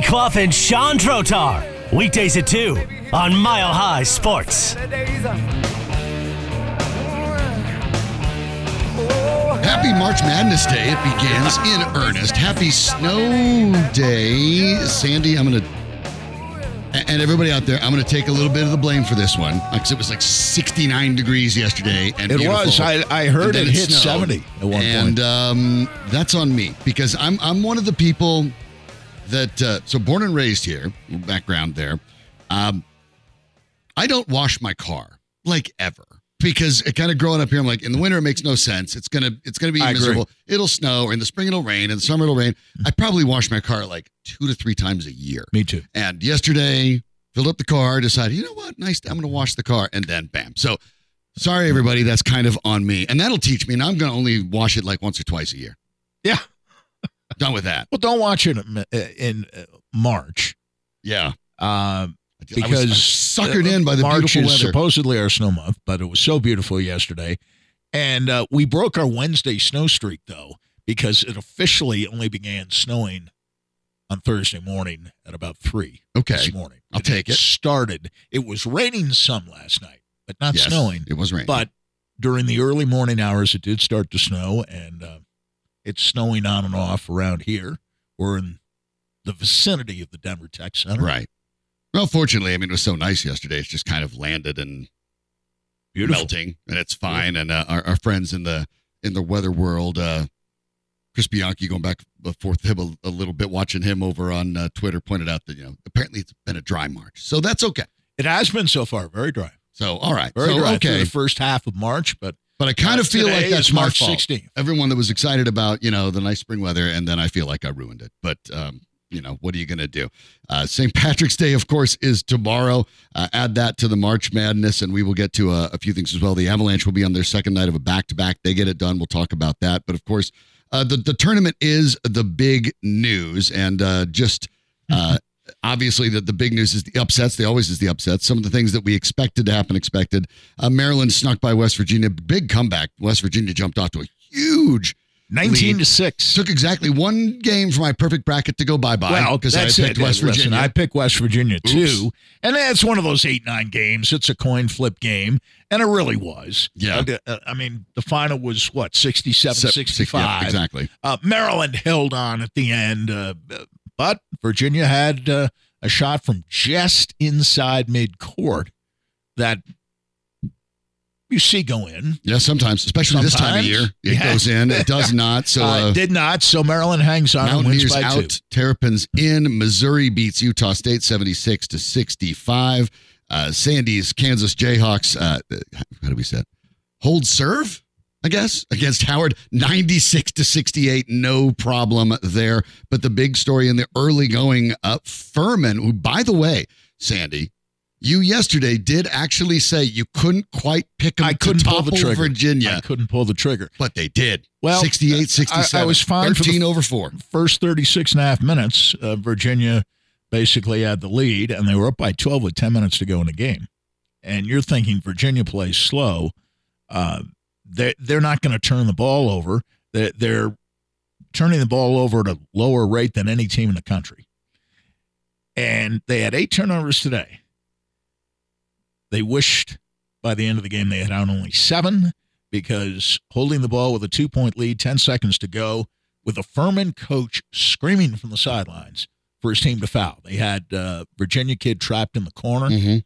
Sandy Clough and Sean Drotar. Weekdays at 2 on Mile High Sports. Happy March Madness Day. It begins in earnest. Happy Snow Day. Sandy, I'm going to, and everybody out there, I'm going to take a little bit of the blame for this one because it was like 69 degrees yesterday. And It beautiful. was. I, I heard And it hit snowed. 70 at one and point. um, that's on me because I'm I'm one of the people that uh, so born and raised here. Background there. Um, I don't wash my car like ever because it kind of growing up here. I'm like in the winter it makes no sense. It's gonna it's gonna be I agree. miserable. It'll snow, or in the spring it'll rain, in the summer it'll rain. I probably wash my car like two to three times a year. Me too. And yesterday, filled up the car, decided, you know what, nice, I'm going to wash the car, and then bam. So, sorry everybody, that's kind of on me, and that'll teach me. And I'm going to only wash it like once or twice a year. Yeah. Done with that. Well, don't watch it in, in uh, March Yeah, uh, I was- I because was suckered in by the March beautiful is weather. supposedly our snow month, but it was so beautiful yesterday. And uh, we broke our Wednesday snow streak, though, because it officially only began snowing on Thursday morning at about 3 okay, this morning. I'll take it. started. It was raining some last night, but not Yes, snowing. It was raining, But during the early morning hours, it did start to snow, and uh, it's snowing on and off around here. We're in the vicinity of the Denver Tech Center. right. Well, fortunately, I mean, it was so nice yesterday. It's just kind of landed and Beautiful. melting, and it's fine. And uh, our, our friends in the in the weather world, uh, Chris Bianchi, going back and forth him a, a little bit, watching him over on uh, Twitter, pointed out that you know apparently it's been a dry March, so that's okay. It has been so far very dry. So all right, Very so dry okay, the first half of March, but but I kind uh, of feel like that's March fault. 16th. Everyone that was excited about you know the nice spring weather, and then I feel like I ruined it. But um, you know what are you going to do? Uh, St. Patrick's Day, of course, is tomorrow. Uh, add that to the March Madness, and we will get to a, a few things as well. The Avalanche will be on their second night of a back to back. They get it done. We'll talk about that. But of course, uh, the the tournament is the big news, and uh, just. Uh, Obviously, the, the big news is the upsets. They always is the upsets. Some of the things that we expected to happen, expected. Uh, Maryland snuck by West Virginia. Big comeback. West Virginia jumped off to a huge 19 lead. to 6. Took exactly one game for my perfect bracket to go bye bye. Well, because I picked it. West Listen, Virginia. I picked West Virginia Oops. too, and that's one of those eight nine games. It's a coin flip game, and it really was. Yeah. Uh, I mean, the final was what 67 65? yeah, exactly. Uh, Maryland held on at the end, uh, but Virginia had uh, a shot from just inside midcourt that you see go in. Yeah, sometimes, especially this time of year, it Yeah. goes in. It does not. So Uh, uh, did not. So Maryland hangs on and wins Mountaineers by out. two. Terrapins in. Missouri beats Utah State seventy six to sixty five. Uh, Sandy's Kansas Jayhawks. Uh, how do we say it? Hold serve. I guess against Howard, ninety six to sixty eight. No problem there. But the big story in the early going, uh, Furman, who by the way, Sandy. You yesterday did actually say you couldn't quite pick them I couldn't pull the trigger. Virginia, I couldn't pull the trigger. but they did. Well, 68 67. I- I was fine for 13 over 4. First 36 and a half minutes, uh, Virginia basically had the lead, and they were up by 12 with 10 minutes to go in the game. And you're thinking Virginia plays slow. Uh, they, they're not going to turn the ball over. They're, they're turning the ball over at a lower rate than any team in the country. And they had eight turnovers today. They wished by the end of the game they had out only seven because holding the ball with a two point lead, 10 seconds to go, with a Furman coach screaming from the sidelines for his team to foul. They had uh, Virginia kid trapped in the corner, Mm-hmm.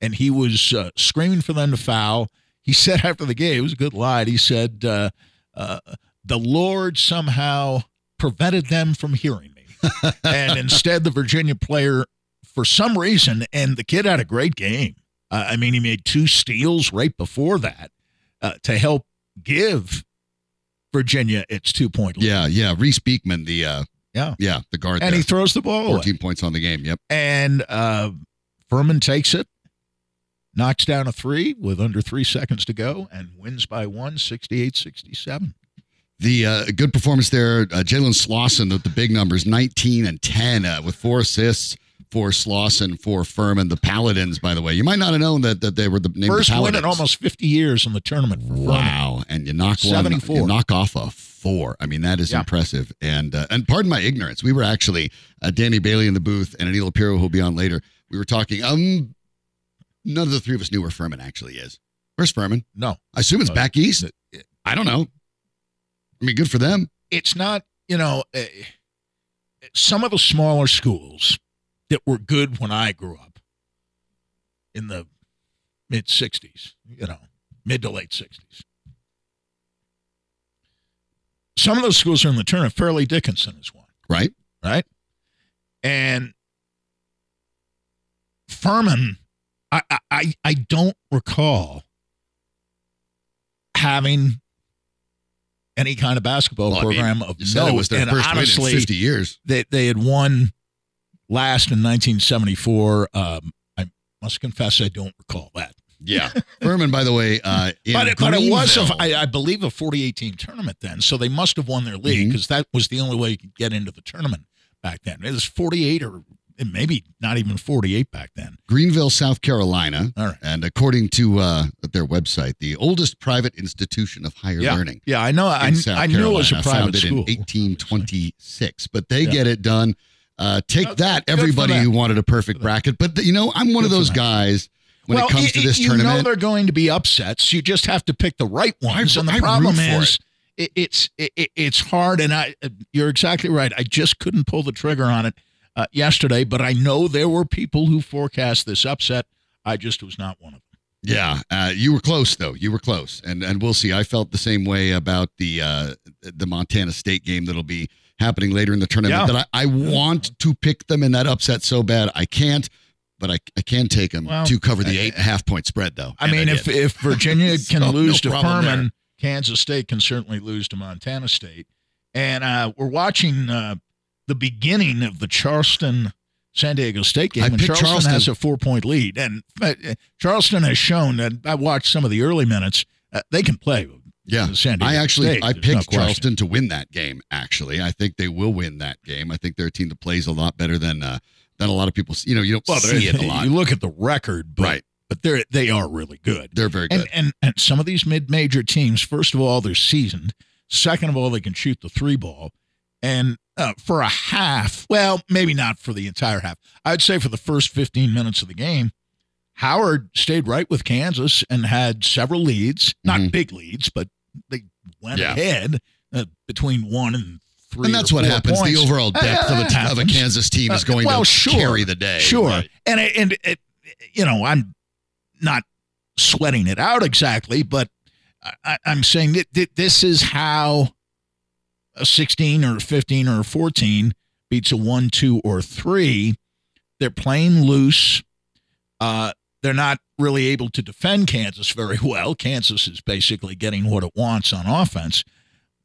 and he was uh, screaming for them to foul. He said after the game, it was a good line. He said, uh, uh, "The Lord somehow prevented them from hearing me," and instead, the Virginia player, for some reason, and the kid had a great game. Uh, I mean, he made two steals right before that uh, to help give Virginia its two point lead. Yeah, yeah. Reece Beekman, the uh Yeah. yeah, the guard And there. he throws the ball away. 14 points on the game. Yep. And uh, Furman takes it, knocks down a three with under three seconds to go, and wins by one, 68 67. The uh, good performance there, uh, Jalen Slawson with the big numbers, 19 and 10 uh, with four assists, for Slawson for Furman, the Paladins. By the way, you might not have known that that they were the name First the win in almost 50 years in the tournament. For Furman. Wow, and you knock one, 74. you knock off a four. I mean, that is Yeah. impressive. And uh, and pardon my ignorance, we were actually uh, Danny Bailey in the booth and Anil Piro, who'll be on later. We were talking. Um, none of the three of us knew where Furman actually is. Where's Furman? No, I assume it's Uh, back east. it- I don't know. I mean, good for them. it's not, you know, uh, some of the smaller schools that were good when I grew up in the mid 60s, you know, mid to late 60s. Some of those schools are in the tournament. Fairleigh Dickinson is one, Right? right? And Furman, I, I- I, don't recall having any kind of basketball Well, I mean, program of note. it was their and first honestly, win in 50 years. they they had won last in 1974. Um, I must confess I don't recall that. Yeah. Furman, by the way, uh, in but it, but it was, a, I, I believe, a 48 team tournament then. So they must have won their league because that was the only way you could get into the tournament back then. It was 48 or maybe not even 48 back then. Greenville, South Carolina. All right. And according to uh, their website, the oldest private institution of higher Yeah. learning. Yeah, I know. I, South I knew it was a private founded school. in 1826. But they Yeah. get it done. Uh, take Oh, that, everybody them. who wanted a perfect Good for them. bracket. But you know, I'm one of Good for those guys when well, it comes y- to this tournament. you know they're going to be upsets. You just have to pick the right ones. I- and the I problem is, it, it's it, it- it's hard. And I, you're exactly right. I just couldn't pull the trigger on it uh, yesterday. But I know there were people who forecast this upset. I just was not one of them. Yeah, uh, you were close though. You were close, and and we'll see. I felt the same way about the uh, the Montana State game that'll be happening later in the tournament. Yeah. That I, I want to pick them in that upset so bad. I can't, but I I can take them Well, to cover the I- eight and a half point spread though. I mean, if if Virginia So, can lose no to Furman, there. Kansas State can certainly lose to Montana State. And uh, we're watching uh, the beginning of the Charleston San Diego State game, I and Charleston, Charleston. has a four point lead. And uh, Charleston has shown that I watched some of the early minutes; uh, they can play. yeah, San Diego I actually State, I there's picked no. Charleston to win that game. Actually, I think they will win that game. I think they're a team that plays a lot better than uh, than a lot of people. You know, you don't Well, see it a lot, you look at the record, but, right? But they're they are really good. They're very good. And, and and some of these mid-major teams, first of all, they're seasoned. Second of all, they can shoot the three ball. And uh, for a half, well, maybe not for the entire half. I'd say for the first 15 minutes of the game, Howard stayed right with Kansas and had several leads, not Mhm. big leads, but they went Yeah. ahead uh, between one and three. and that's what happens. points. The overall Uh, depth of, a, of a. Kansas team is Uh, going well, to sure. carry the day. Sure. Right. And it, and it, you know, I'm not sweating it out exactly, but I- I'm saying that, that this is how a 16 or 15 or 14 beats a 1, 2, or 3. They're playing loose. Uh, they're not really able to defend Kansas very well. Kansas is basically getting what it wants on offense.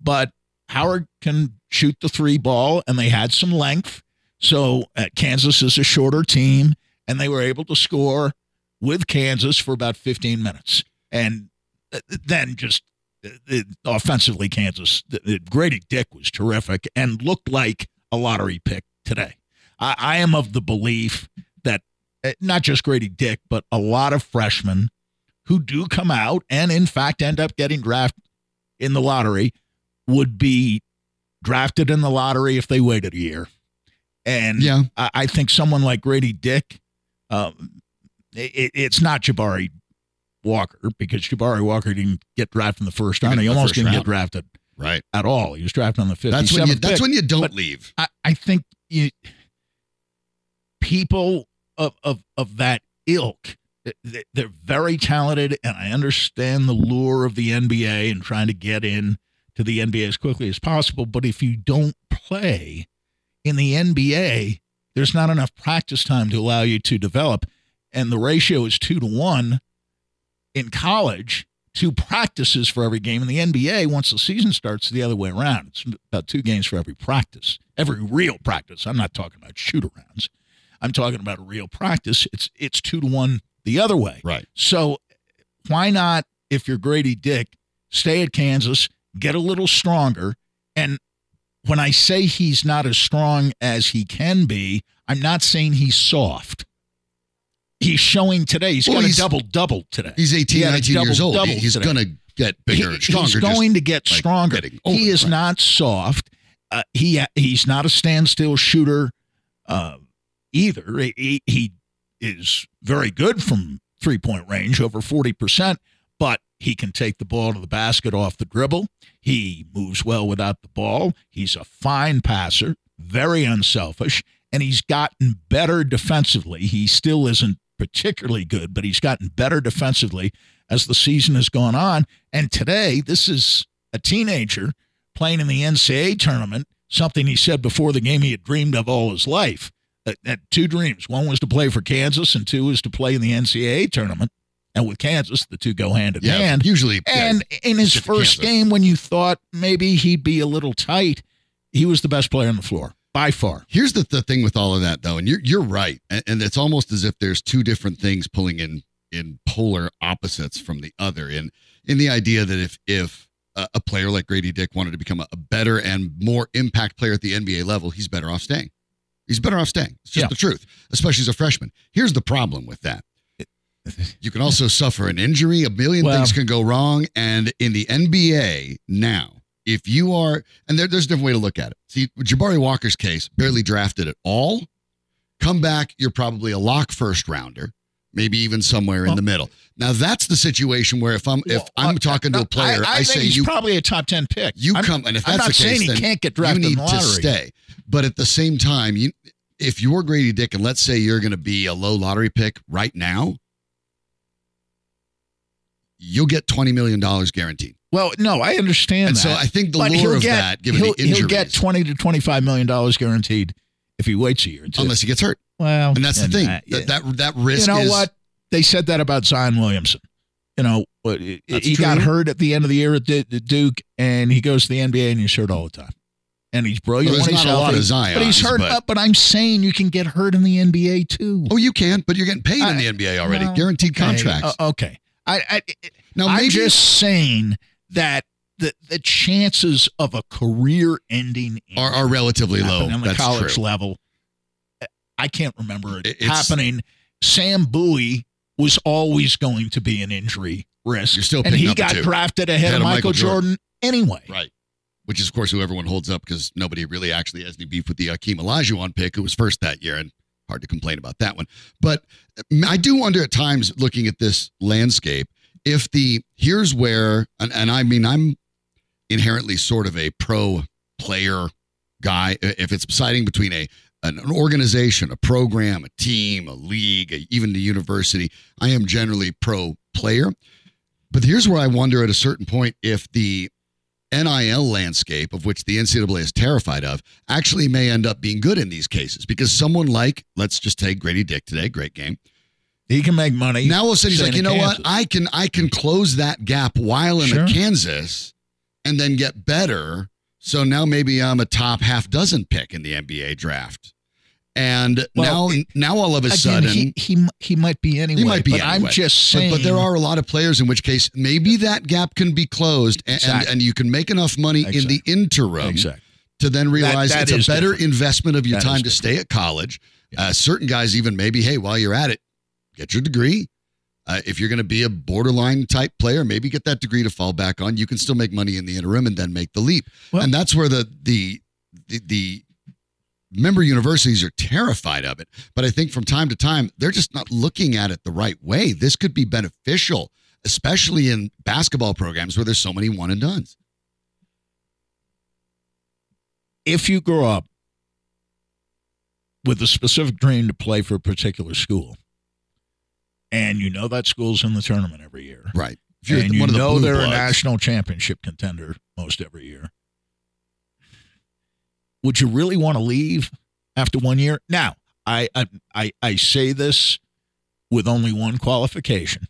But Howard can shoot the three ball, and they had some length. So uh, Kansas is a shorter team, and they were able to score with Kansas for about 15 minutes. And uh, then just offensively, Kansas, Gradey Dick was terrific and looked like a lottery pick today. I, I am of the belief that uh, not just Gradey Dick, but a lot of freshmen who do come out and, in fact, end up getting drafted in the lottery would be drafted in the lottery if they waited a year. And Yeah. I, I think someone like Gradey Dick, um, it, it's not Jabari Walker because Jabari Walker didn't get drafted in the first round. He almost didn't round. get drafted Right. at all. He was drafted on the 57th That's when you. That's pick. when you don't But- leave. I, I think you people of of of that ilk they- they're very talented and I understand the lure of the NBA and trying to get in to the NBA as quickly as possible but if you don't play in the NBA there's not enough practice time to allow you to develop and the ratio is 2 to 1 in college two practices for every game. In the NBA once the season starts the other way around. It's about two games for every practice every real practice. I'm not talking about shoot arounds I'm talking about a real practice. It's it's 2 to 1 the other way. Right. so why not if you're Gradey Dick stay at Kansas get a little stronger. And when I say he's not as strong as he can be, I'm not saying he's soft. He's showing today. He's Well, got he's- a double double today. He's 18, He had a 19 years old. double-double He's going to get bigger and He- stronger. He's going to get like stronger. older, he is right. not soft. Uh, he he's not a standstill shooter uh, either. He, he is very good from three point range, over forty percent. But he can take the ball to the basket off the dribble. He moves well without the ball. He's a fine passer, very unselfish, and he's gotten better defensively. He still isn't particularly good, but he's gotten better defensively as the season has gone on. And today, this is a teenager playing in the NCAA tournament, something he said before the game he had dreamed of all his life. Uh, uh, two dreams. One was to play for Kansas, and two was to play in the NCAA tournament. And with Kansas, the two go hand in Yeah, hand. usually. yeah, And in his first Kansas. game, when you thought maybe he'd be a little tight, he was the best player on the floor by far. Here's the, the thing with all of that, though, and you're you're right, and, and it's almost as if there's two different things pulling in in polar opposites from the other. In in the idea that if if a, player like Gradey Dick wanted to become a, a better and more impact player at the NBA level, he's better off staying. He's better off staying. It's just Yeah. the truth, especially as a freshman. Here's the problem with that. You can also suffer an injury. A million Well- things can go wrong. And in the NBA now, if you are, and there, there's a different way to look at it. See, Jabari Walker's case, barely drafted at all. Come back, you're probably a lock first rounder, maybe even somewhere in the middle. Now that's the situation where if I'm if Well, I'm uh, talking to a player, I, I, think say he's you probably a top ten pick. you I'm- come, and if that's not the saying case, he then can't get you drafted in need to stay. But at the same time, you if you're Gradey Dick, and let's say you're going to be a low lottery pick right now, you'll get twenty million dollars guaranteed. Well, no, I understand And that. so I think the but lure of get, that, given he'll, the injuries, he'll get twenty to twenty-five million dollars guaranteed if he waits a year. Unless he gets hurt, well, and that's the thing. that, that that risk you know is what? They said that about Zion Williamson. You know, he he got hurt at the end of the year at Duke, and he goes to the NBA and he's hurt all the time. And he's brilliant Well, when there's he's not a lot of Zions, but he's hurt. but- But I'm saying you can get hurt in the NBA too. Oh, you can, but you're getting paid in the NBA already, guaranteed Okay, contracts. uh, okay, I, I now I'm just saying that the the chances of a career-ending are, are relatively low. on the That's college true. level. I can't remember it It- it's- happening. Sam Bowie was always going to be an injury risk. You're still and he got drafted ahead, of Michael, Jordan, anyway. Right. Which is, of course, who everyone holds up because nobody really actually has any beef with the Akeem Olajuwon pick, who was first that year, and hard to complain about that one. But mm, I do wonder at times, looking at this landscape, if the here's where, and, and I mean, I'm inherently sort of a pro player guy. If it's deciding between a an, an organization, a program, a team, a league, a, even the university, I am generally pro player. But here's where I wonder at a certain point if the NIL landscape, of which the NCAA is terrified of, actually may end up being good in these cases because someone like, let's just take Gradey Dick today, great game. He can make money. Now all of a sudden he's like, you know what? I can I can close that gap while in Sure. Kansas and then get better. So now maybe I'm a top half dozen pick in the NBA draft. And Well, now now all of a Again, sudden he, he he might be anyway. might be but anyway. I'm just saying. but there are a lot of players in which case maybe that gap can be closed and, and, Exactly. and you can make enough money in the interim exactly. to then realize that it's a better different. investment of your That time to stay at college. Uh, certain guys even maybe, hey, while you're at it, get your degree. Uh, if you're going to be a borderline type player, maybe get that degree to fall back on. You can still make money in the interim and then make the leap. Well- and that's where the the the, the member universities are terrified of it. But I think from time to time, they're just not looking at it the right way. This could be beneficial, especially in basketball programs where there's so many one and dones. if you grow up with a specific dream to play for a particular school, and you know that school's in the tournament every year, Right. And you one of the know they're a national championship contender most every year, would you really want to leave after one year? Now, I I I, I say this with only one qualification.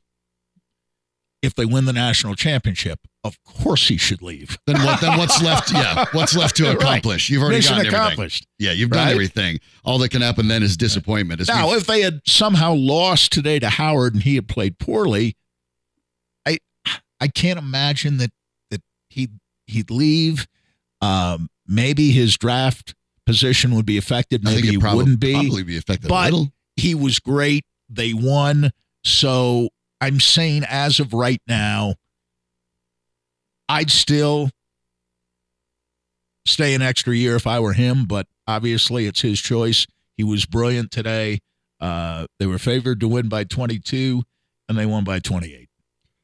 If they win the national championship, of course he should leave. then what? Then what's left? Yeah, what's left to Right. accomplish? You've already Mission gotten everything. accomplished. Yeah, you've done Right? everything. All that can happen then is disappointment. As Now, if they had somehow lost today to Howard and he had played poorly, I I can't imagine that that he he'd leave. Um, maybe his draft position would be affected. Maybe it he probably, wouldn't be. probably be affected but- a little. He was great. They won. So I'm saying, as of right now, I'd still stay an extra year if I were him, but obviously it's his choice. He was brilliant today. Uh, they were favored to win by 22, and they won by 28.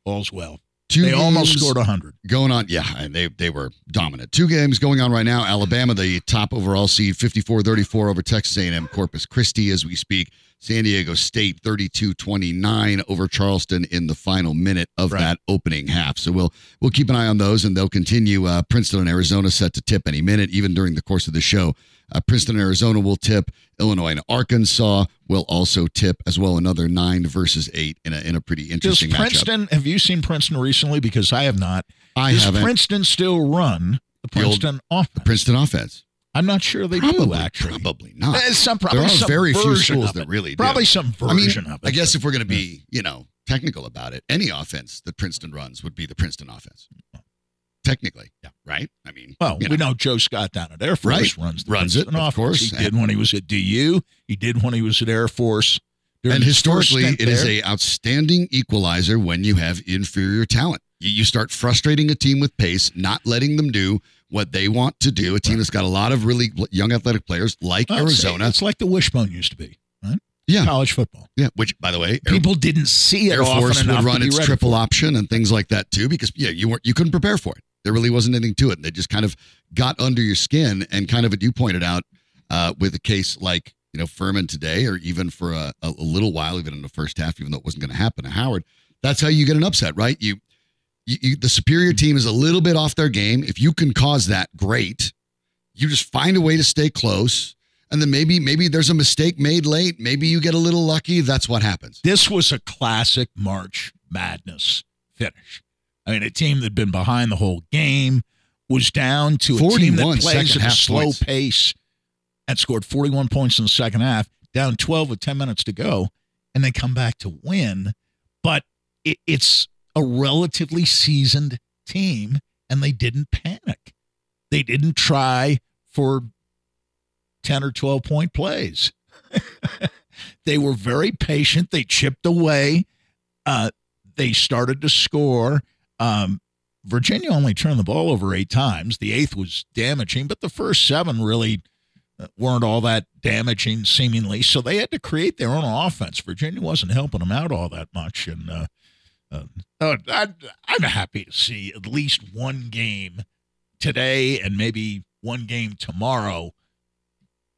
All's well. Two they almost scored 100. going on. Yeah, and they they were dominant. Two games going on right now. Alabama, the top overall seed, 54-34 over Texas A&M Corpus Christi as we speak. San Diego State 32-29 over Charleston in the final minute of Right. that opening half. So we'll we'll keep an eye on those, and they'll continue. Uh, Princeton and Arizona set to tip any minute, even during the course of the show. Uh, Princeton and Arizona will tip. Illinois and Arkansas will also tip as well. Another nine versus eight in a in a pretty Does interesting matchup. Princeton, have you seen Princeton recently? Because I have not. I Does haven't. Princeton still run the The old- Princeton offense? Princeton offense. I'm not sure they do, Probably, actually. probably not. Eh, some, probably there are some very few schools that it. really do. Probably some I mean, version of it. I guess if we're going to be, you know, technical about it, any offense that Princeton runs would be the Princeton offense. Technically, yeah, right. I mean, Well, we know, know Joe Scott down at Air Force Right. runs the Runs it, Princeton of offense. course. He did when he was at DU. He did when he was at Air Force. During and historically, it is a outstanding equalizer when you have inferior talent. You, you start frustrating a team with pace, not letting them do what they want to do. A team that's got a lot of really young athletic players like Well, Arizona. It's like the wishbone used to be, right? Yeah. College football. yeah, which by the way, Air- People didn't see it Air often Force would run its triple option and things like that too, because yeah, you weren't you couldn't prepare for it. There really wasn't anything to it. And they just kind of got under your skin and kind of, as you pointed out, uh, with a case like you know Furman today, or even for a, a little while, even in the first half, even though it wasn't going to happen to Howard. That's how you get an upset, right? You, you, you, the superior mm-hmm. team is a little bit off their game. If you can cause that, great. You just find a way to stay close, and then maybe maybe there's a mistake made late. Maybe you get a little lucky. That's what happens. This was a classic March Madness finish. I mean, a team that had been behind the whole game was down to a team 41 that plays at a slow points. pace and scored 41 points in the second half, down 12 with 10 minutes to go, and they come back to win. But it, it's a relatively seasoned team, and they didn't panic. They didn't try for 10 or 12 point plays. they were very patient. They chipped away. Uh, they started to score. Um, Virginia only turned the ball over eight times. The eighth was damaging, but the first seven really uh, weren't all that damaging, seemingly. So they had to create their own offense. Virginia wasn't helping them out all that much. And uh, uh, uh, I, I'm happy to see at least one game today and maybe one game tomorrow,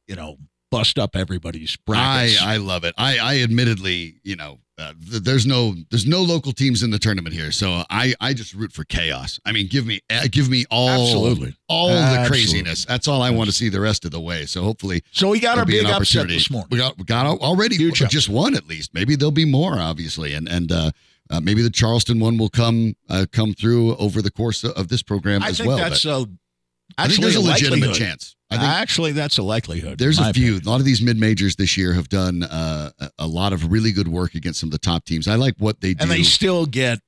you know, bust up everybody's I, brackets. I love it. I, I admittedly, you know, uh, th- there's no there's no local teams in the tournament here, so I I just root for chaos. I mean, give me uh, give me all Absolutely. all the craziness. That's all I want to see the rest of the way. So hopefully so we got our be big an upset opportunity. this morning. We got we got already Huge just one at least. Maybe there'll be more, obviously, and and uh, uh, maybe the Charleston one will come uh, come through over the course of this program I as think well. that's a, I think there's a legitimate chance. I think actually, that's a likelihood. There's a few. opinion. A lot of these mid majors this year have done uh, a- a lot of really good work against some of the top teams. I like what they do. and they still get.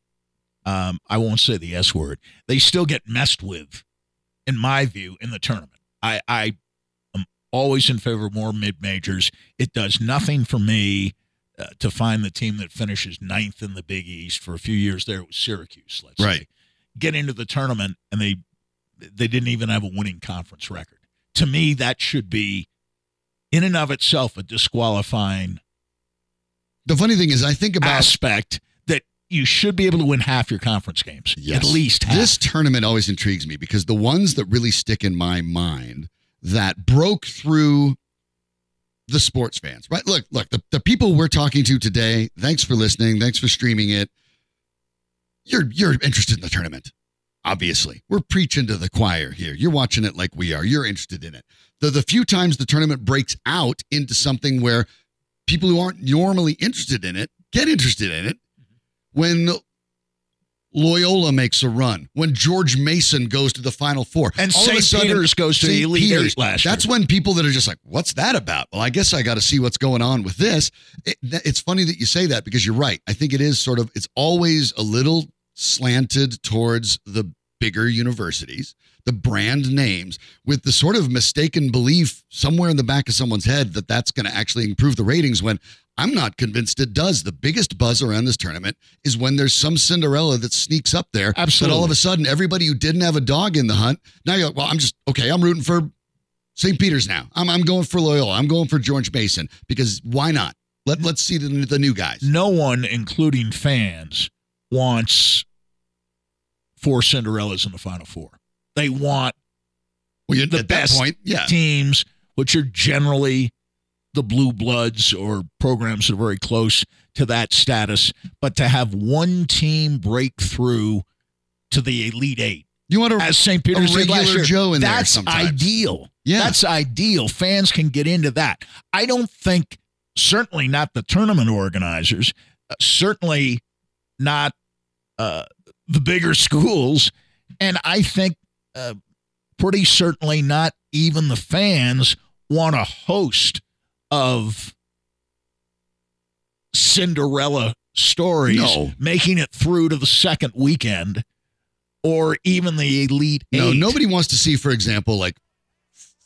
Um, I won't say the S word. They still get messed with, in my view, in the tournament. I I am always in favor of more mid majors. It does nothing for me uh, to find the team that finishes ninth in the Big East. For a few years there, it was Syracuse. Let's Right. say get into the tournament and they they didn't even have a winning conference record. To me, that should be in and of itself a disqualifying the funny thing is, I think about aspect that you should be able to win half your conference games. Yes. At least half. This tournament always intrigues me because the ones that really stick in my mind that broke through the sports fans, right? Look, look, the, the people we're talking to today, thanks for listening. Thanks for streaming it. You're you're interested in the tournament. Obviously. We're preaching to the choir here. You're watching it like we are. You're interested in it. The the few times the tournament breaks out into something where people who aren't normally interested in it get interested in it mm-hmm. when Loyola makes a run, when George Mason goes to the Final Four, and all St. sudden, Peter's goes to the. Elite Peter's, Eight last That's year. when people that are just like, "What's that about?" Well, I guess I got to see what's going on with this. It, it's funny that you say that because you're right. I think it is sort of. It's always a little slanted towards the bigger universities, the brand names with the sort of mistaken belief somewhere in the back of someone's head that that's going to actually improve the ratings when I'm not convinced it does. The biggest buzz around this tournament is when there's some Cinderella that sneaks up there. Absolutely. But all of a sudden, everybody who didn't have a dog in the hunt, now you're like, well, I'm just, okay, I'm rooting for St. Peter's now. I'm, I'm going for Loyola. I'm going for George Mason because why not? Let, let's see the, the new guys. No one, including fans, wants four Cinderellas in the Final Four. They want Well, the best point, yeah. teams, which are generally the blue bloods or programs that are very close to that status. But to have one team break through to the Elite Eight, You want to as St. Peter's last regular year, Joe in there that's ideal. Yeah. That's ideal. Fans can get into that. I don't think, certainly not the tournament organizers, uh, certainly not uh, the bigger schools, and I think uh, pretty certainly not even the fans want a host of Cinderella stories No. making it through to the second weekend or even the elite No, eight. nobody wants to see, for example, like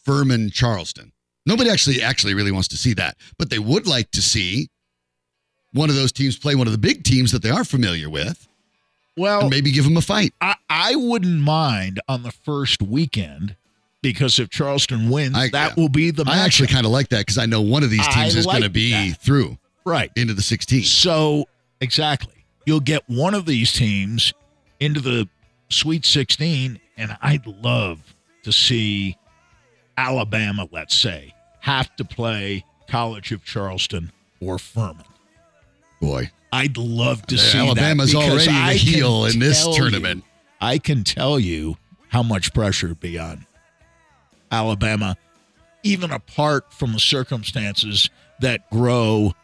Furman Charleston. Nobody actually actually really wants to see that, but they would like to see one of those teams play one of the big teams that they are familiar with, well maybe give them a fight. I, I wouldn't mind on the first weekend because if Charleston wins, I- that will be the I actually kind of like that because I know one of these I teams is going to be that. through right. into the 16. So exactly, you'll get one of these teams into the Sweet 16, and I'd love to see Alabama, let's say, have to play College of Charleston or Furman. Boy, I'd love to see Alabama's that already the can heel in this tournament. you- I can tell you how much pressure would be on Alabama, even apart from the circumstances that grow,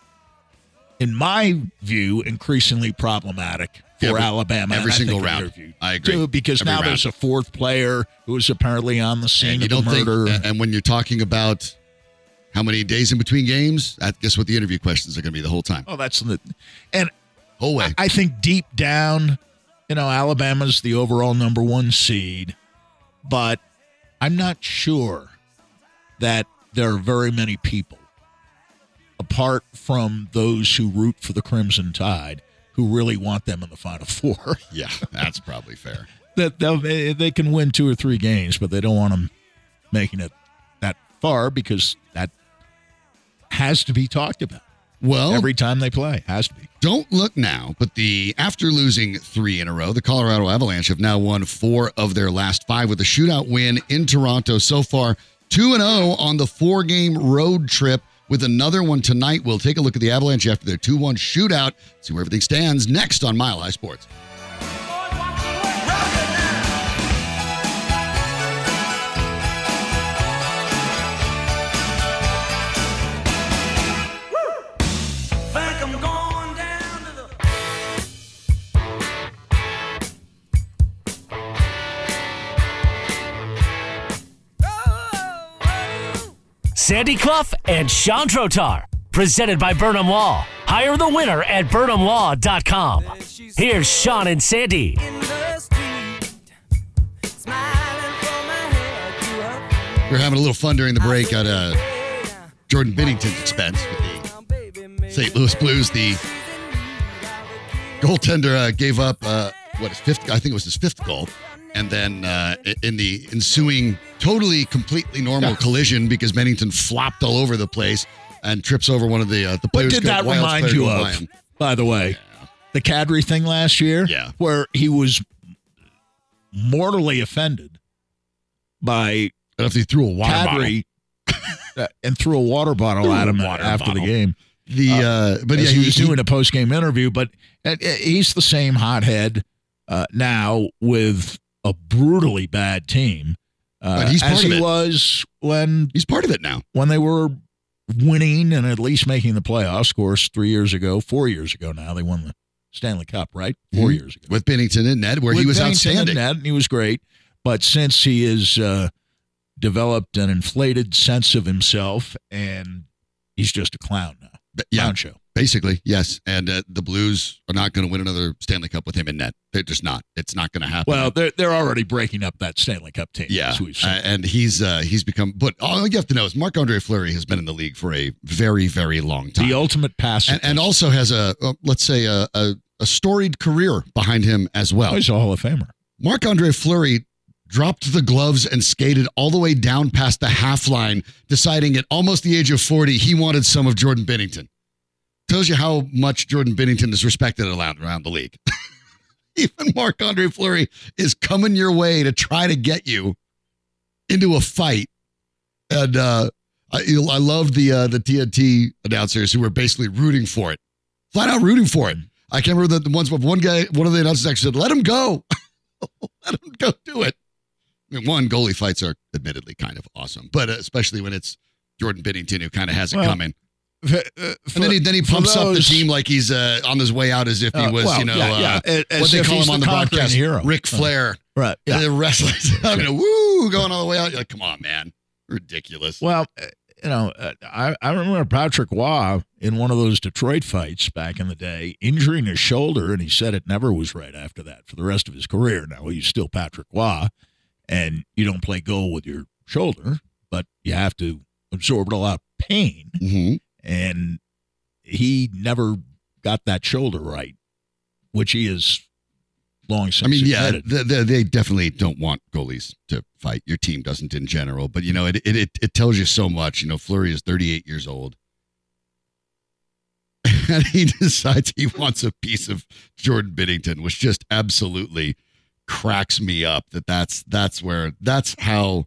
in my view, increasingly problematic for Every- Alabama. every single round. view, I agree. Too, because Every now round. there's a fourth player who is apparently on the scene and you of don't the murder. think, and when you're talking about how many days in between games, I guess what the interview questions are going to be the whole time, oh, that's the and whole way. I think deep down, you know, Alabama's the overall number one seed, but I'm not sure that there are very many people, apart from those who root for the Crimson Tide, who really want them in the Final Four. yeah, that's probably fair. that they they can win two or three games, but they don't want them making it that far because has to be talked about Well, every time they play. Has to be. don't look now, but the after losing three in a row, the Colorado Avalanche have now won four of their last five with a shootout win in Toronto so far. 2 and 0 on the four game road trip with another one tonight. We'll take a look at the Avalanche after their 2 1 shootout, see where everything stands next on Mile High Sports. Sandy Clough and Sean Drotar. Presented by Burnham Law. Hire the winner at burnhamlaw.com. Here's Sean and Sandy. feet. We're having a little fun during the break at uh, Jordan Binnington's expense with the St. Louis Blues. The goaltender uh, gave up uh, what his fifth. I think it was his fifth goal, and then uh, in the ensuing totally completely normal collision because Binnington flopped all over the place and trips over one of the uh, the What players. did that Wilds remind you of, by him. by the way? The Kadri thing last year? Yeah. Where he was mortally offended by I if he threw a water bottle. Uh, and threw a water bottle at him after bottle. the game. The uh, but yeah, he was doing a post game interview, but uh, uh, he's the same hothead uh, now with a brutally bad team. Uh, But he's part as of he it. was when he's part of it now. when they were winning and at least making the playoffs. Of course, three years ago, four years ago now, they won the Stanley Cup, right? 4 Mhm. years ago. with Binnington and Ned, where he With was Binnington and outstanding. and he was great. But since he has uh, developed an inflated sense of himself, and he's just a clown now. Yeah, show. basically yes. And uh, the Blues are not going to win another Stanley Cup with him in net. They're just not. It's not going to happen. Well, they're they're already breaking up that Stanley Cup team. Yeah, as we've seen. uh, and he's uh, he's become. But all you have to know is Marc Andre Fleury has been in the league for a very very long time, the ultimate passer. and, and also has a uh, let's say a, a a storied career behind him as well. he's a Hall of Famer. Marc Andre Fleury dropped the gloves and skated all the way down past the half line, deciding at almost the age of 40 he wanted some of Jordan Binnington. Tells you how much Jordan Binnington is respected around, the league. Even Marc Andre Fleury is coming your way to try to get you into a fight. And uh, I, I love the uh, the TNT announcers who were basically rooting for it, flat out rooting for it. I can't remember the, the ones, but one guy, one of the announcers actually said, "Let him go, let him go do it." I mean, one goalie fights are admittedly kind of awesome, but especially when it's Jordan Binnington who kind of has it Well, coming, uh, and then he then he pumps up the team like he's uh, on his way out as if he Uh, was, well, you know, yeah, yeah, uh, what they call him on the conquering broadcast, hero. Ric Uh, Flair. Right. Yeah. The wrestlers having a woo going all the way out. You're like, come on, man, ridiculous. Well, uh, you know, uh, I, I remember Patrick Roy in one of those Detroit fights back in the day, injuring his shoulder, and he said it never was right after that for the rest of his career. Now he's still Patrick Roy, and you don't play goal with your shoulder, but you have to absorb a lot of pain, hmm and he never got that shoulder right, which he is long since I mean, yeah, the, the, they definitely don't want goalies to fight. Your team doesn't in general, but you know, it it it, it tells you so much. You know, Fleury is 38 years old, and he decides he wants a piece of Jordan Binnington, which just absolutely cracks me up. That that's that's where that's how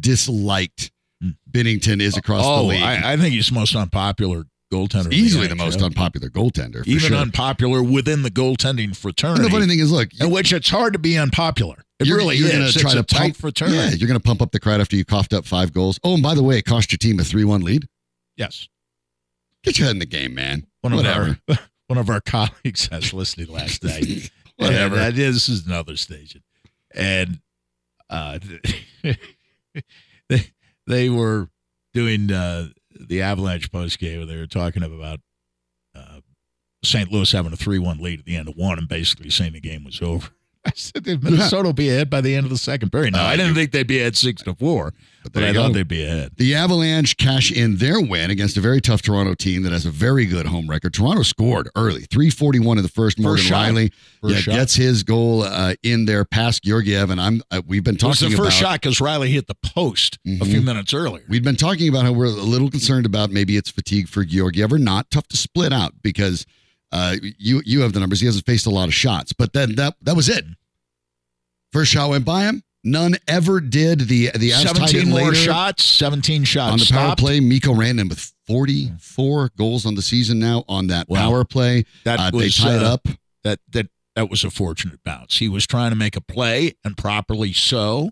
disliked Hmm. Binnington is across oh, the league. I, I think he's the most unpopular goaltender. Easily the NHL. most unpopular goaltender, for even sure. unpopular within the goaltending fraternity. and the funny thing is, look, in which it's hard to be unpopular. It You're- really you're is. gonna try to pump- fraternity. Yeah, you're going to pump up the crowd after you coughed up five goals. Oh, and by the way, it cost your team a 3 1 lead. Yes. Get your head in the game, man. One Whatever. of our one of our colleagues was listening last night. Whatever. And is this is another station. And uh they they were doing uh the Avalanche post game they were talking about uh St. Louis having a three one lead at the end of one and basically saying the game was over. I said Minnesota will be ahead by the end of the second period. Now Uh, I didn't think they'd be ahead six to four, But but I thought go. they'd be ahead. The Avalanche cash in their win against a very tough Toronto team that has a very good home record. Toronto scored early, 341 in the first. Morgan shot. Rielly First yeah, shot. gets his goal uh, in there past Georgiev. And I'm uh, we've been It was talking the first about shot because Rielly hit the post a Mhm. few minutes earlier. We've been talking about how we're a little concerned about maybe it's fatigue for Georgiev or not. Tough to split out because uh, you you have the numbers. He hasn't faced a lot of shots, but then that that was it. First shot went by him. None ever did. The the Avs tied it Seventeen more later shots, seventeen shots on the power stopped. play. Mikko Rantanen with 44 goals on the season now on that Wow. power play. That Uh, was they tied uh, up. That that that was a fortunate bounce. He was trying to make a play and properly so,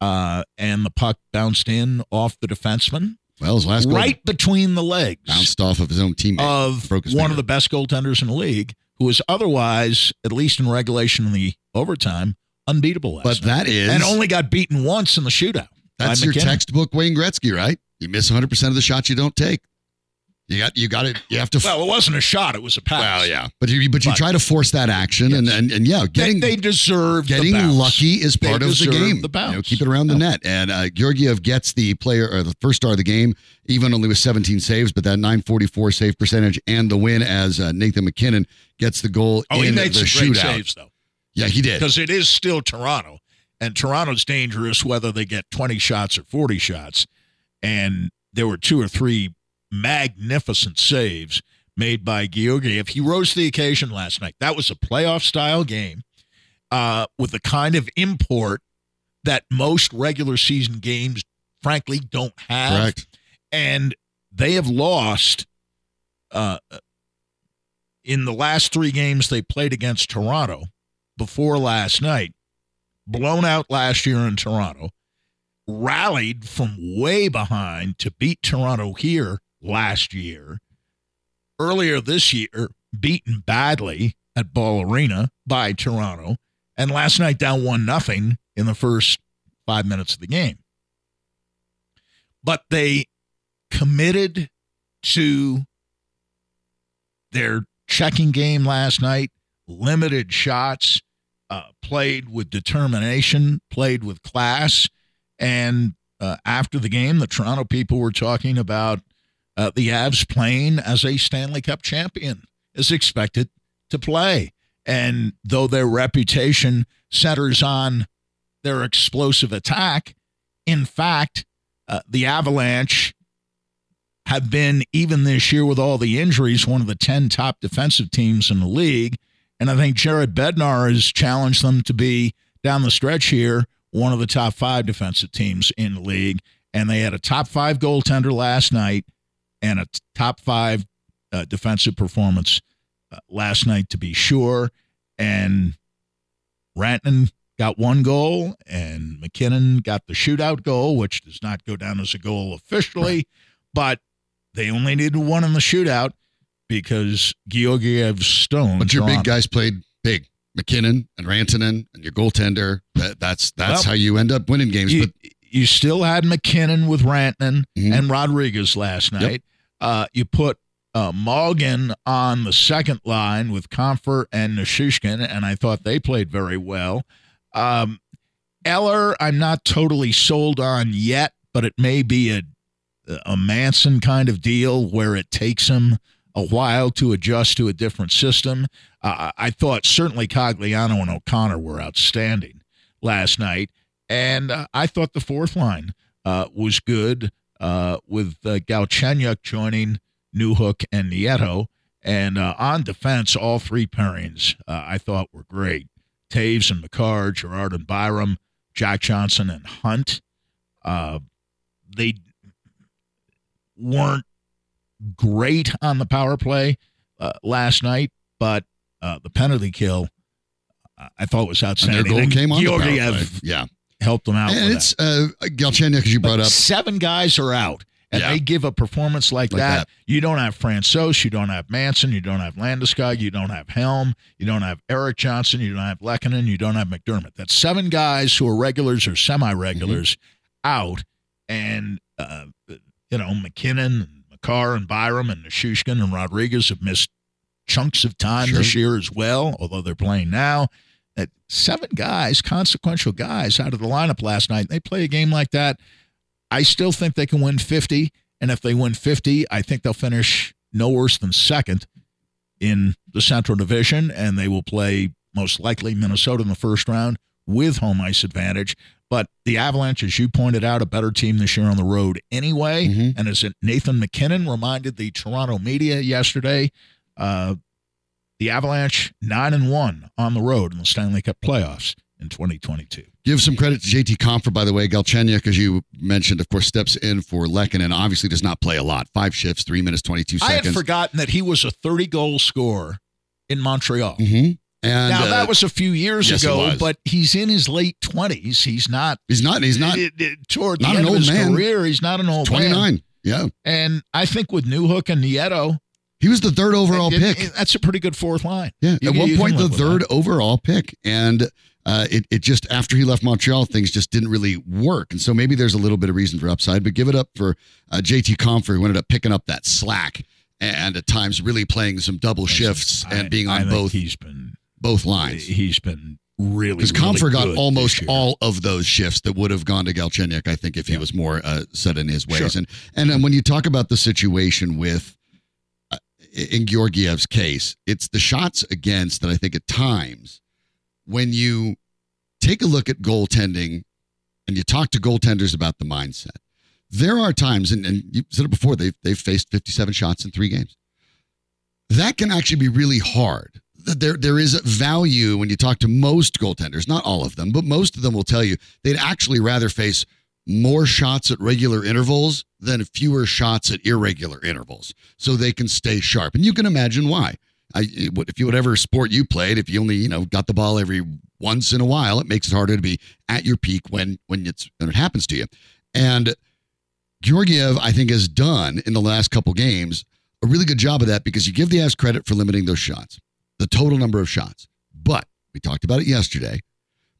uh, and the puck bounced in off the defenseman, Well, his last goal right between the legs bounced off of his own teammate. of one finger. of the best goaltenders in the league, who was otherwise, at least in regulation in the overtime, unbeatable last but night. that is and only got beaten once in the shootout. That's your MacKinnon. textbook Wayne Gretzky, right? You miss 100% of the shots you don't take. You got you got it. You have to. Well, it wasn't a shot; it was a pass. well, yeah, but you but you But- try to force that action, and, Yes. and and yeah, getting they deserve getting bounce. lucky is They part of the game. the bounce. You know, keep it around the net. And uh, Georgiev gets the player or the first star of the game, even only with 17 saves, but that 944 save percentage and the win as uh, Nathan MacKinnon gets the goal Oh, he in made the some great shootout. saves though, Yeah, he did. because it is still Toronto, and Toronto's dangerous whether they get twenty shots or forty shots. And there were two or three magnificent saves made by Georgiev. He rose to the occasion last night. That was a playoff style game uh, with the kind of import that most regular season games, frankly, don't have. Correct. and they have lost uh, in the last three games they played against Toronto before last night. Blown out last year in Toronto, rallied from way behind to beat Toronto here last year. Earlier this year, beaten badly at Ball Arena by Toronto, and last night down one nothing in the first five minutes of the game. But they committed to their checking game last night, limited shots, uh, played with determination, played with class. And uh, after the game, the Toronto people were talking about uh, the Avs playing as a Stanley Cup champion is expected to play. And though their reputation centers on their explosive attack, in fact, uh, the Avalanche have been, even this year with all the injuries, one of the 10 top defensive teams in the league. And I think Jared Bednar has challenged them to be, down the stretch here, one of the top five defensive teams in the league. And they had a top five goaltender last night and a top five uh, defensive performance uh, last night, to be sure. And Rantanen got one goal, and MacKinnon got the shootout goal, which does not go down as a goal officially, but they only needed one in the shootout because Georgiev's stones. But your big guys played big. MacKinnon and Rantanen and your goaltender. That, that's that's Well, how you end up winning games. you, but you still had MacKinnon with Rantanen Mhm. and Rodrigues last night. Uh, you put uh, Morgan on the second line with Compher and Nichushkin, and I thought they played very well. Um, Eller, I'm not totally sold on yet, but it may be a a Manson kind of deal where it takes him a while to adjust to a different system. Uh, I thought certainly Cogliano and O'Connor were outstanding last night, and uh, I thought the fourth line uh, was good uh, with uh, Galchenyuk joining Newhook and Nieto. And uh, on defense, all three pairings uh, I thought were great. Toews and Makar, Girard and Byram, Jack Johnson and Hunt. They weren't great on the power play uh, last night, but uh, the penalty kill I thought was and outstanding. their goal And came on Georgiev. Yeah, helped them out. and it's uh, Galchenyuk, as you that. brought up. seven guys are out, and Yeah. they give a performance like, Like that. that. You don't have Francouz, you don't have Manson, you don't have Landeskog, you don't have Helm, you don't have Erik Johnson, you don't have Lehkonen, you don't have McDermott. That's seven guys who are regulars or semi-regulars Mm-hmm. out, and uh, you know MacKinnon, Makar, and Byram, and Nichushkin and Rodrigues have missed chunks of time Sure. this year as well, although they're playing now. That seven guys, consequential guys, out of the lineup last night. They play a game like that. I still think they can win 50. And if they win 50, I think they'll finish no worse than second in the Central Division. And they will play most likely Minnesota in the first round with home ice advantage. But the Avalanche, as you pointed out, a better team this year on the road anyway. Mhm. And as Nathan MacKinnon reminded the Toronto media yesterday, uh, the Avalanche nine and one on the road in the Stanley Cup playoffs in 2022. Give some credit to JT Compher, by the way. Galchenyuk, as you mentioned, of course, steps in for Lekin and obviously does not play a lot. Five shifts, three minutes, 22 seconds. I had forgotten that he was a 30 goal scorer in Montreal. hmm And now uh, that was a few years yes, ago, but he's in his late 20s. He's not. he's not, he's not it- it- toward not the an end of old his man. career. He's not an old man. 29. Yeah. And I think with Newhook and Nieto, He was the third overall it- pick. that's a pretty good fourth line. Yeah, You at one point, the third that. overall pick, and uh, it it just after he left Montreal, things just didn't really work, and so maybe there's a little bit of reason for upside. But give it up for uh, JT Compher, who ended up picking up that slack, and at times really playing some double shifts I- and being on both He's been both lines. he's been really Because really got almost all of those shifts that would have gone to Galchenyuk, I think, if he Yeah. was more uh, set in his ways. Sure. And and then when you talk about the situation with uh, in Georgiev's case, it's the shots against that I think at times when you take a look at goaltending and you talk to goaltenders about the mindset, there are times, and, and you said it before, they've, they've faced 57 shots in three games. That can actually be really hard. There, there is value when you talk to most goaltenders, not all of them, but most of them will tell you they'd actually rather face more shots at regular intervals than fewer shots at irregular intervals so they can stay sharp. And you can imagine why. I, if you whatever sport you played, if you only you know got the ball every once in a while, it makes it harder to be at your peak when when it's when it happens to you. And Georgiev, I think, has done in the last couple games a really good job of that because you give the ass credit for limiting those shots, the total number of shots. But we talked about it yesterday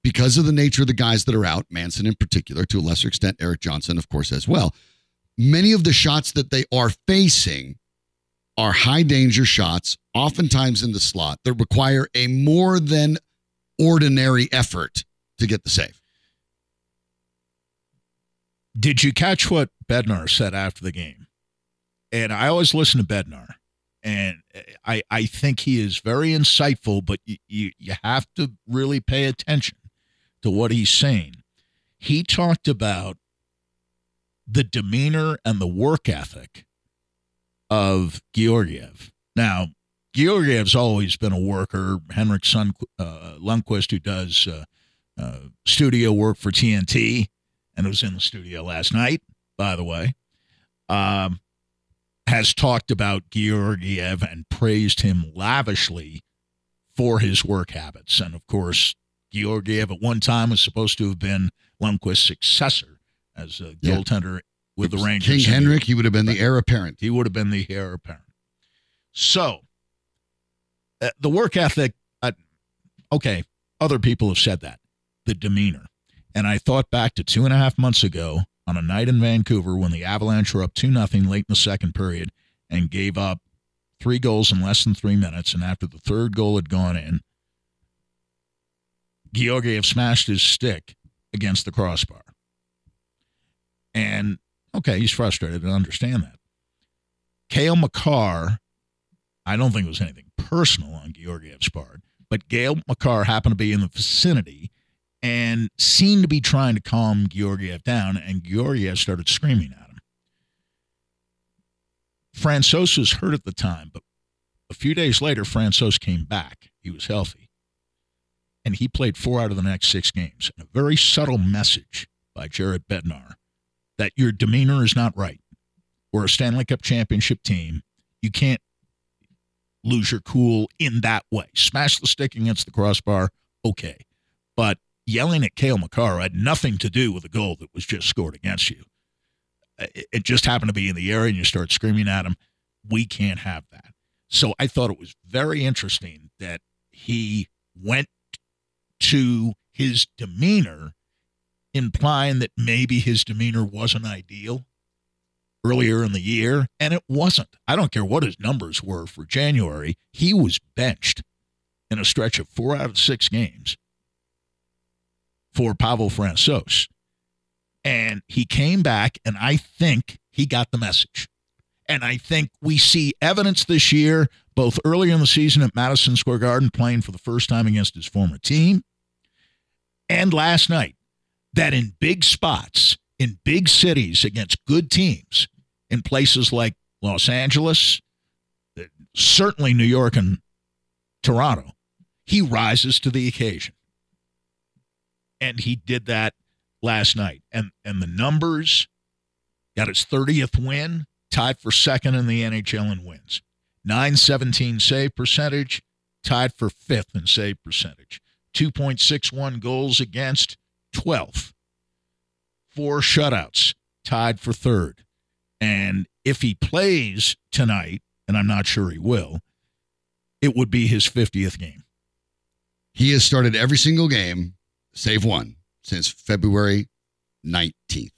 because of the nature of the guys that are out, Manson in particular, to a lesser extent, Erik Johnson, of course, as well. Many of the shots that they are facing are high danger shots, oftentimes in the slot, that require a more than ordinary effort to get the save. Did you catch what Bednar said after the game? And I always listen to Bednar, and I I think he is very insightful. But you you, you have to really pay attention to what he's saying. He talked about the demeanor and the work ethic of Georgiev. Now, Georgiev's always been a worker. Henrik Sun, uh, who does uh, uh, studio work for TNT, and was in the studio last night, by the way, um, has talked about Georgiev and praised him lavishly for his work habits. And of course, Georgiev at one time was supposed to have been Lundqvist's successor as a Yeah. goaltender with the Rangers. King. Henrik, he would have been the heir apparent. He would have been the heir apparent. So, uh, the work ethic, uh, okay, other people have said that. The demeanor. And I thought back to two and a half months ago on a night in Vancouver when the Avalanche were up 2 nothing late in the second period and gave up three goals in less than three minutes. And after the third goal had gone in, Georgiev smashed his stick against the crossbar. And okay, he's frustrated. I understand that. Cale Makar, I don't think it was anything personal on Georgiev's part, but Cale Makar happened to be in the vicinity and seemed to be trying to calm Georgiev down, and Georgiev started screaming at him. Francouz was hurt at the time, but a few days later, Francouz came back. He was healthy. And he played four out of the next six games. And a very subtle message by Jared Bednar that your demeanor is not right. We're a Stanley Cup championship team. You can't lose your cool in that way. Smash the stick against the crossbar, okay. But yelling at Cale Makar had nothing to do with the goal that was just scored against you. It it just happened to be in the area and you start screaming at him. We can't have that. So I thought it was very interesting that he went to his demeanor, implying that maybe his demeanor wasn't ideal earlier in the year, and it wasn't. I don't care what his numbers were for January, he was benched in a stretch of four out of six games for Pavel Francouz. And he came back, and I think he got the message. And I think we see evidence this year, both earlier in the season at Madison Square Garden, playing for the first time against his former team, and last night, that in big spots, in big cities against good teams, in places like Los Angeles, certainly New York and Toronto, he rises to the occasion. And he did that last night. And and the numbers got his 30th win, tied for second in the NHL in wins. 917 save percentage, tied for fifth in save percentage. 2.61 goals against, 12th. Four shutouts, tied for third. And if he plays tonight, and I'm not sure he will, it would be his 50th game. He has started every single game, save one, since February 19th.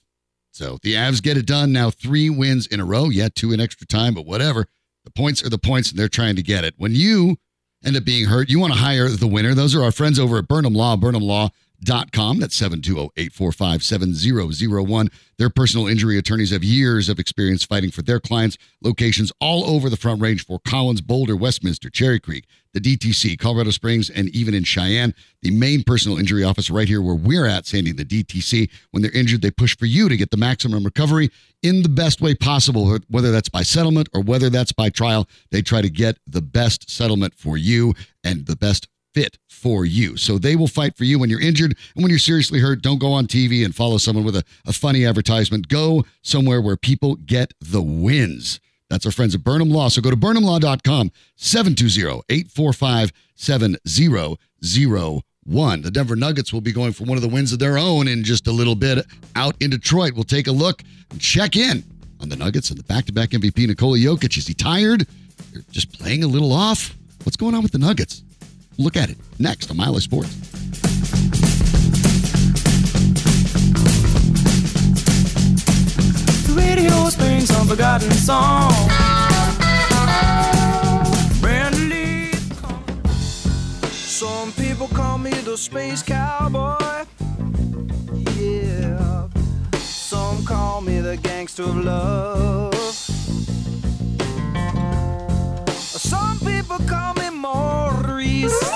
So the Avs get it done now. Three wins in a row. Yeah, two in extra time, but whatever. The points are the points, and they're trying to get it. When you end up being hurt, you want to hire the winner. Those are our friends over at Burnham Law, Burnham That's 720 845 7001. Their personal injury attorneys have years of experience fighting for their clients, locations all over the Front Range Fort Collins, Boulder, Westminster, Cherry Creek, the DTC, Colorado Springs, and even in Cheyenne. The main personal injury office right here where we're at, Sandy, the DTC. When they're injured, they push for you to get the maximum recovery in the best way possible, whether that's by settlement or whether that's by trial. They try to get the best settlement for you and the best fit for you. So they will fight for you when you're injured and when you're seriously hurt. Don't go on TV and follow someone with a, a funny advertisement. Go somewhere where people get the wins. That's our friends at Burnham Law. So go to burnhamlaw.com, 720-845-7001. The Denver Nuggets will be going for one of the wins of their own in just a little bit out in Detroit. We'll take a look and check in on the Nuggets and the back-to-back MVP Nikola Jokic. Is he tired? They're just playing a little off. What's going on with the Nuggets? Look at it next on of Sports. Radio sings some forgotten song. Randomly, some people call me the space cowboy. Yeah, some call me the gangster of love. Some people call me Maurice.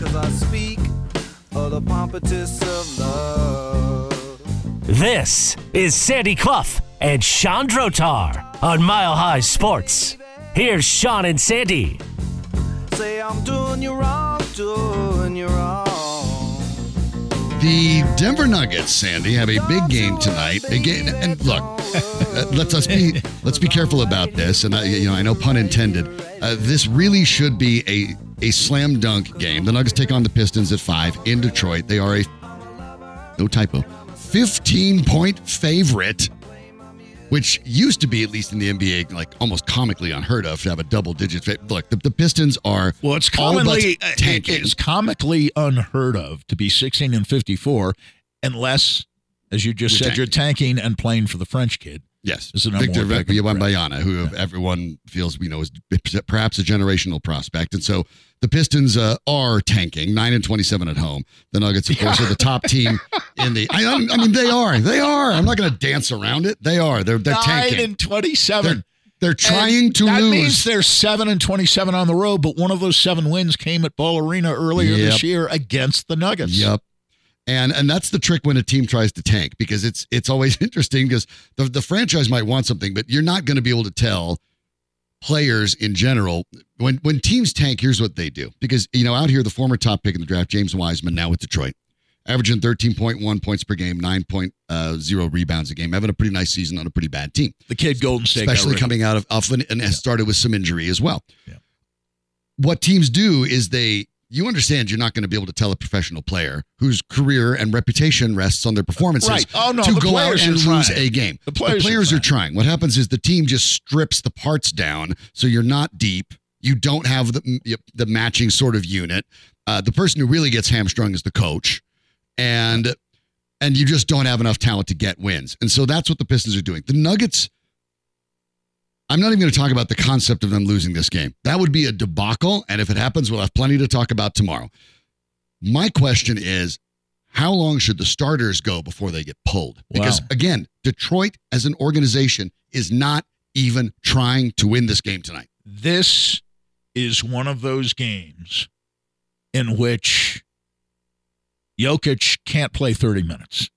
Cause I speak of the of love. This is Sandy Clough and Sean Drotar on Mile High Sports. Here's Sean and Sandy. Say I'm doing you wrong, doing you wrong. The Denver Nuggets, Sandy, have a big game tonight. Again, and look, let's us be let's be careful about this. And I, you know, I know pun intended. Uh, this really should be a a slam dunk game. The Nuggets take on the Pistons at five in Detroit. They are a no typo, fifteen point favorite, which used to be at least in the NBA like almost comically unheard of to have a double digit. Look, the, the Pistons are Well, it's commonly uh, tanking. it's comically unheard of to be 16 and 54 unless as you just You're said you're tanking and playing for the French kid. Yes, Is the number Victor one pick in the draft. Wembanyama, who everyone feels you know is perhaps a generational prospect, and so the Pistons uh, are tanking nine and twenty-seven at home. The Nuggets, of course, are the top team in the. I, I mean, they are. They are. I'm not going to dance around it. They are. They're they're Nine tanking. and 27. they're they're trying And to that lose. means they're 7 and 27 on the road, but one of those seven wins came at Ball Arena earlier Yep. this year against the Nuggets. Yep. And and that's the trick when a team tries to tank because it's it's always interesting because the the franchise might want something, but you're not going to be able to tell players in general when when teams tank. Here's what they do because you know out here the former top pick in the draft, James Wiseman, now with Detroit, averaging 13.1 points per game, 9.0 uh, rebounds a game, having a pretty nice season on a pretty bad team The kid Golden State especially coming out of off and, and has started with some injury as well. Yeah. What teams do is they you understand you're not going to be able to tell a professional player whose career and reputation rests on their performances Right. Oh, no, to the go out and lose trying. a game. The players are are trying. What happens is the team just strips the parts down so you're not deep. You don't have the the matching sort of unit. Uh, the person who really gets hamstrung is the coach, and and you just don't have enough talent to get wins. And so that's what the Pistons are doing. The Nuggets. I'm not even going to talk about the concept of them losing this game. That would be a debacle. And if it happens, we'll have plenty to talk about tomorrow. My question is how long should the starters go before they get pulled? Because Wow. again, Detroit as an organization is not even trying to win this game tonight. this is one of those games in which Jokic can't play 30 minutes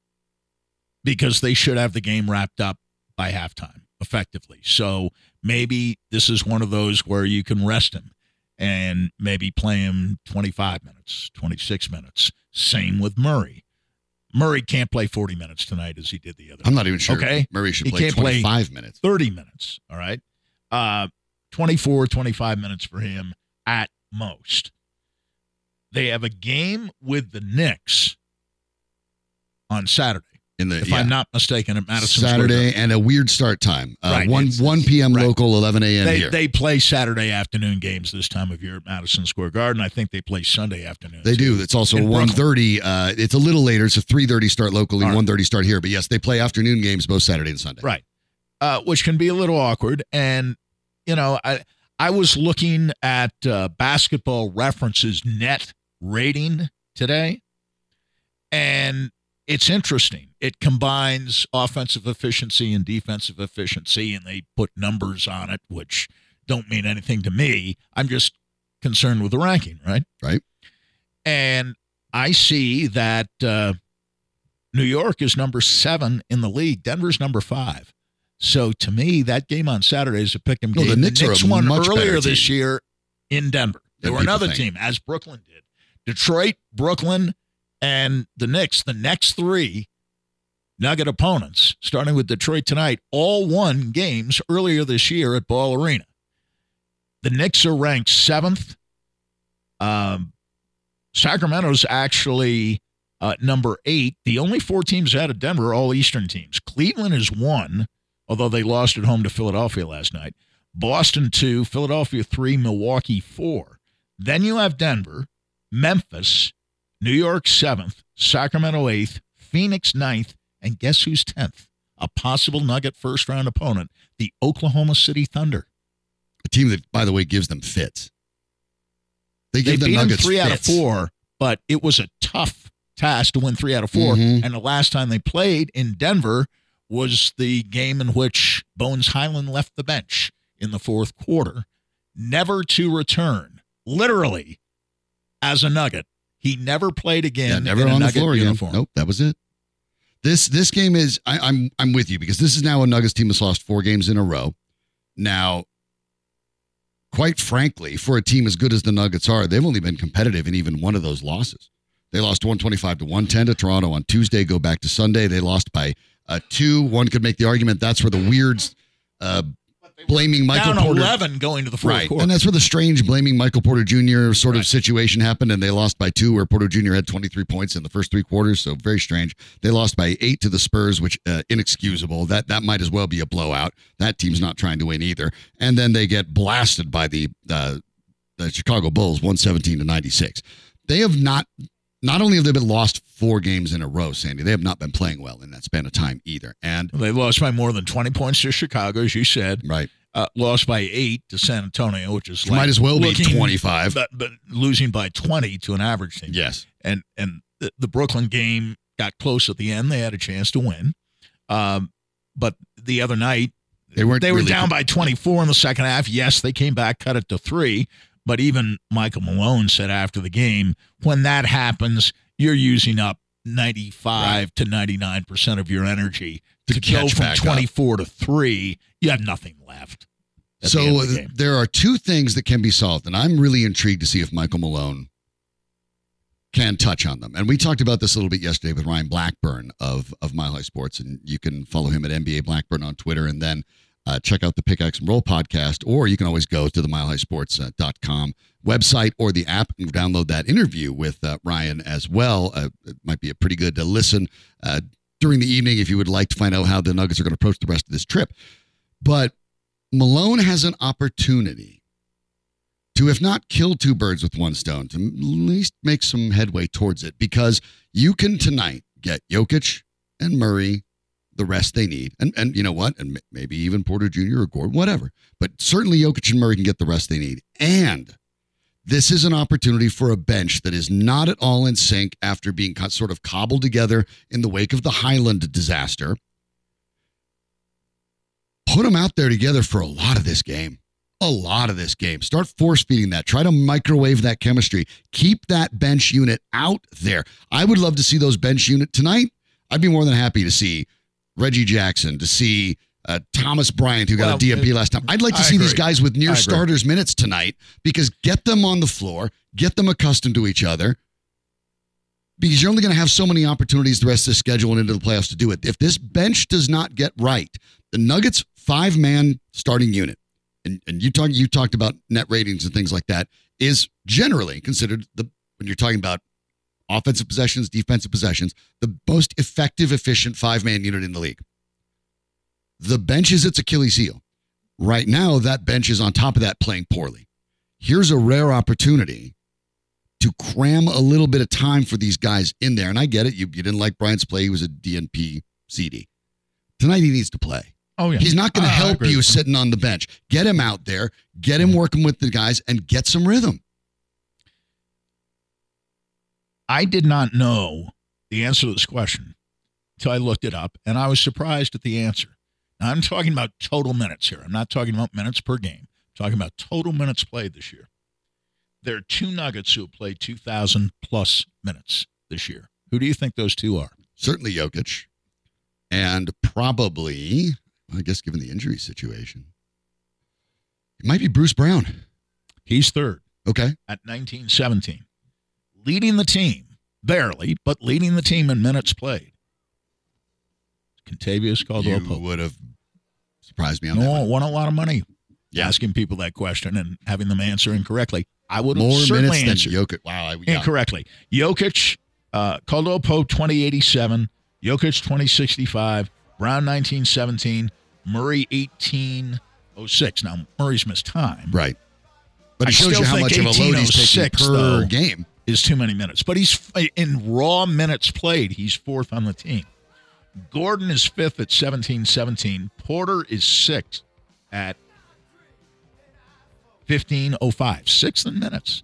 because they should have the game wrapped up by halftime effectively. So maybe this is one of those where you can rest him and maybe play him 25 minutes, 26 minutes. Same with Murray. Murray can't play 40 minutes tonight as he did the other I'm not even sure. Okay. Murray should He play can't play 25 minutes. 30 minutes. All right. Uh, 24, 25 minutes for him at most. They have a game with the Knicks on Saturday, In the if yeah. I'm not mistaken, at Madison Square Saturday and a weird start time. Uh, Right, 1 it's- 1 p.m. right. local, 11 a.m. They, here. they play Saturday afternoon games this time of year at Madison Square Garden. I think they play Sunday afternoon. They do. It's also Brooklyn. 1.30. Uh, it's a little later. It's a 3.30 start locally, All right. 1.30 start here. But yes, they play afternoon games both Saturday and Sunday. Right. Uh, which can be a little awkward. And, you know, I, I was looking at uh, basketball references net rating today, and it's interesting. It combines offensive efficiency and defensive efficiency, and they put numbers on it, which don't mean anything to me. I'm just concerned with the ranking, right? Right. And I see that uh, New York is number seven in the league. Denver's number five. So to me, that game on Saturday is a pick 'em No, game. the Knicks are a won earlier this year in Denver. They were another think. team, as Brooklyn did. Detroit, Brooklyn, and the Knicks, the next three Nugget opponents, starting with Detroit tonight, all won games earlier this year at Ball Arena. The Knicks are ranked seventh. Um, Sacramento's actually uh, number eight. The only four teams out of Denver are all Eastern teams. Cleveland is one, although they lost at home to Philadelphia last night. Boston two, Philadelphia three, Milwaukee four. Then you have Denver, Memphis, New York seventh, Sacramento eighth, Phoenix ninth, and guess who's tenth? A possible Nugget first round opponent, the Oklahoma City Thunder. A team that, by the way, gives them fits. They They beat them Nuggets three out of four, but it was a tough task to win three out of 4 Mhm. And the last time they played in Denver was the game in which Bones Hyland left the bench in the fourth quarter, never to return. Literally, as a Nugget, he never played again. Yeah, never on the floor uniform. again. Nope, that was it. This this game is I, I'm I'm with you because this is now a Nuggets team that's lost four games in a row. Now, quite frankly, for a team as good as the Nuggets are, they've only been competitive in even one of those losses. They lost 125 to 110 to Toronto on Tuesday. Go back to Sunday, they lost by uh, two. One could make the argument that's where the weirds uh, blaming Michael Down Porter. 11 going to the fourth Right. quarter. And that's where the strange blaming Michael Porter Jr. sort of situation happened, and they lost by two, where Porter Jr. had 23 points in the first three quarters. So very strange. They lost by eight to the Spurs, which uh, inexcusable. That that might as well be a blowout. That team's not trying to win either. And then they get blasted by the uh, the Chicago Bulls, 117 to 96. They have not. Not only have they been lost four games in a row, Sandy, they have not been playing well in that span of time either. And they lost by more than 20 points to Chicago, as you said. right, Uh, lost by eight to San Antonio, which is like might as well be 25. But, but losing by 20 to an average team. yes, and and the, the Brooklyn game got close at the end. They had a chance to win, um, but the other night they weren't. they were really down by 24 in the second half. Yes, they came back, cut it to three. But even Michael Malone said after the game, when that happens, you're using up 95 to 99 percent of your energy To to, go from back up. 24 to three. You have nothing left. the So end of uh, the there are two things that can be solved, and I'm really intrigued to see if Michael Malone can touch on them. And we talked about this a little bit yesterday with Ryan Blackburn of of Mile High Sports, and you can follow him at NBA Blackburn on Twitter, and then uh, check out the Pickaxe and Roll podcast, or you can always go to the milehighsports.com website or the app and download that interview with uh, Ryan as well. Uh, it might be a pretty good uh, listen uh, during the evening if you would like to find out how the Nuggets are going to approach the rest of this trip. But Malone has an opportunity to, if not kill two birds with one stone, to at least make some headway towards it because you can tonight get Jokic and Murray the rest they need. And, and you know what? And maybe even Porter Jr. or Gordon, whatever. But certainly Jokic and Murray can get the rest they need. And this is an opportunity for a bench that is not at all in sync after being sort of cobbled together in the wake of the Hyland disaster put them out there together for a lot of this game. A lot of this game. Start force feeding that. Try to microwave that chemistry. Keep that bench unit out there. I would love to see those bench unit tonight. I'd be more than happy to see Reggie Jackson, to see uh, Thomas Bryant, who got Well, a DNP last time. I'd like to I see these guys with near starters minutes tonight because get them on the floor, get them accustomed to each other. Because you're only going to have so many opportunities the rest of the schedule and into the playoffs to do it. If this bench does not get right, the Nuggets five man starting unit, and, and you talk you talked about net ratings and things like that, is generally considered the when you're talking about offensive possessions, defensive possessions, the most effective, efficient five man unit in the league. The bench is its Achilles heel. Right now, that bench is on top of that playing poorly. Here's a rare opportunity to cram a little bit of time for these guys in there. And I get it. You, you didn't like Bryant's play. He was a DNP CD. Tonight he needs to play. Oh, yeah. He's not going to ah, I help you sitting on the bench. Get him out there, get him working with the guys, and get some rhythm. I did not know the answer to this question until I looked it up, and I was surprised at the answer. Now, I'm talking about total minutes here. I'm not talking about minutes per game. I'm talking about total minutes played this year. There are two Nuggets who have played 2,000 plus minutes this year. Who do you think those two are? Certainly Jokic, and probably, I guess, given the injury situation, it might be Bruce Brown. He's third Okay. at 1917, leading the team, barely, but leading the team in minutes played. Kentavious Caldwell You Pope. would have surprised me on that. No, one. won a lot of money Yeah. asking people that question and having them answer incorrectly. I would have More certainly minutes than answered Jokic. Wow. I, yeah. incorrectly. Jokic, uh, Caldwell Pope, 2087. Jokic, 2065. Brown, 1917. Murray, 1806. Now, Murray's missed time. Right. But I it shows you how much of a load he's taking 1806 per though. game. Is too many minutes. But he's in raw minutes played, he's fourth on the team. Gordon is fifth at 1717. Porter is sixth at 1505. Sixth in minutes.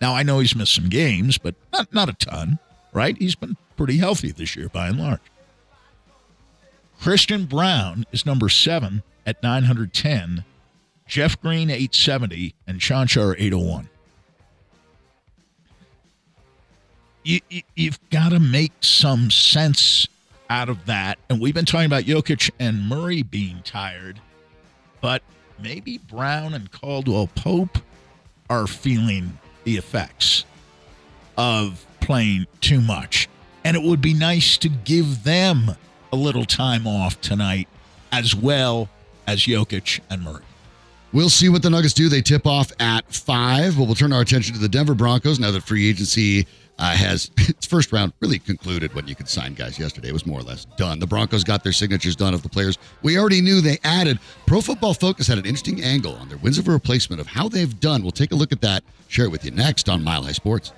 Now I know he's missed some games, but not not a ton, right? He's been pretty healthy this year by and large. Christian Braun is number seven at 910. Jeff Green 870 and Cancar 801. You, you, you've got to make some sense out of that. And we've been talking about Jokic and Murray being tired, but maybe Brown and Caldwell Pope are feeling the effects of playing too much. And it would be nice to give them a little time off tonight as well as Jokic and Murray. We'll see what the Nuggets do. They tip off at five, but we'll turn our attention to the Denver Broncos now that free agency uh, has its first round really concluded when you could sign guys yesterday. It was more or less done. The Broncos got their signatures done of the players we already knew they added. Pro Football Focus had an interesting angle on their wins over replacement of how they've done. We'll take a look at that, share it with you next on Mile High Sports.